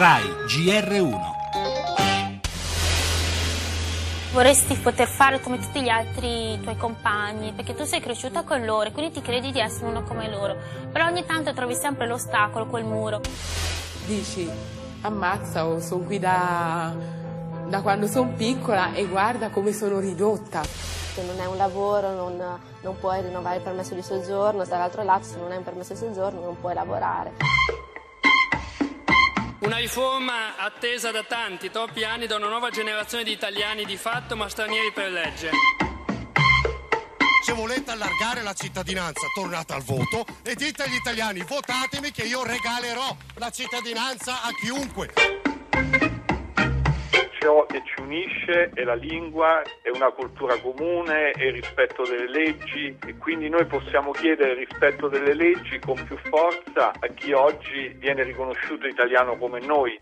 RAI GR1 Vorresti poter fare come tutti gli altri tuoi compagni, perché tu sei cresciuta con loro e quindi ti credi di essere uno come loro, però ogni tanto trovi sempre l'ostacolo, quel muro. Dici, ammazza, oh, sono qui da, da quando sono piccola e guarda come sono ridotta. Se non è un lavoro non, non puoi rinnovare il permesso di soggiorno, dall'altro lato se non hai un permesso di soggiorno non puoi lavorare. Una riforma attesa da tanti, troppi anni da una nuova generazione di italiani di fatto ma stranieri per legge. Se volete allargare la cittadinanza, tornate al voto e dite agli italiani votatemi che io regalerò la cittadinanza a chiunque ciò che ci unisce è la lingua, è una cultura comune, è il rispetto delle leggi e quindi noi possiamo chiedere il rispetto delle leggi con più forza a chi oggi viene riconosciuto italiano come noi.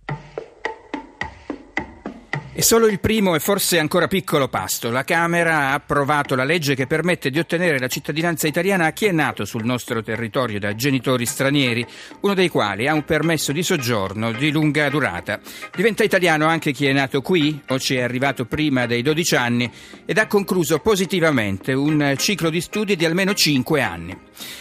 È solo il primo e forse ancora piccolo pasto. La Camera ha approvato la legge che permette di ottenere la cittadinanza italiana a chi è nato sul nostro territorio da genitori stranieri, uno dei quali ha un permesso di soggiorno di lunga durata. Diventa italiano anche chi è nato qui o ci è arrivato prima dei 12 anni ed ha concluso positivamente un ciclo di studi di almeno 5 anni.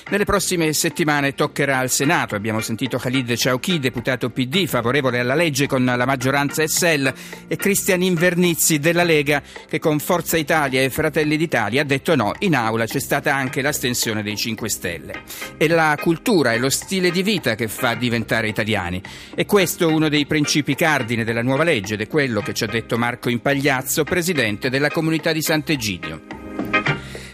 Nelle prossime settimane toccherà al Senato. Abbiamo sentito Khalid Ciauchi, deputato PD, favorevole alla legge con la maggioranza SL, e Cristian Invernizzi della Lega, che con Forza Italia e Fratelli d'Italia ha detto no. In aula c'è stata anche l'astensione dei 5 Stelle. È la cultura e lo stile di vita che fa diventare italiani. E questo è uno dei principi cardine della nuova legge ed è quello che ci ha detto Marco Impagliazzo, presidente della comunità di Sant'Egidio.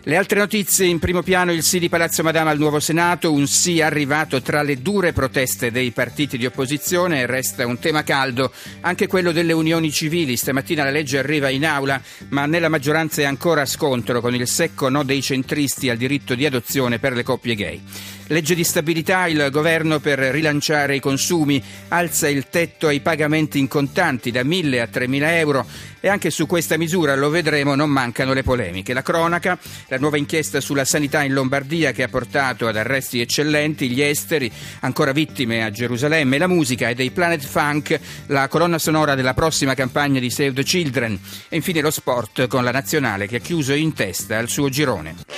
Le altre notizie in primo piano il sì di Palazzo Madama al nuovo Senato, un sì arrivato tra le dure proteste dei partiti di opposizione resta un tema caldo anche quello delle unioni civili. Stamattina la legge arriva in aula ma nella maggioranza è ancora scontro con il secco no dei centristi al diritto di adozione per le coppie gay. Legge di stabilità, il governo per rilanciare i consumi alza il tetto ai pagamenti in contanti da 1.000 a 3.000 euro e anche su questa misura, lo vedremo, non mancano le polemiche. La cronaca, la nuova inchiesta sulla sanità in Lombardia che ha portato ad arresti eccellenti, gli esteri, ancora vittime a Gerusalemme, la musica e dei Planet Funk, la colonna sonora della prossima campagna di Save the Children e infine lo sport con la nazionale che ha chiuso in testa al suo girone.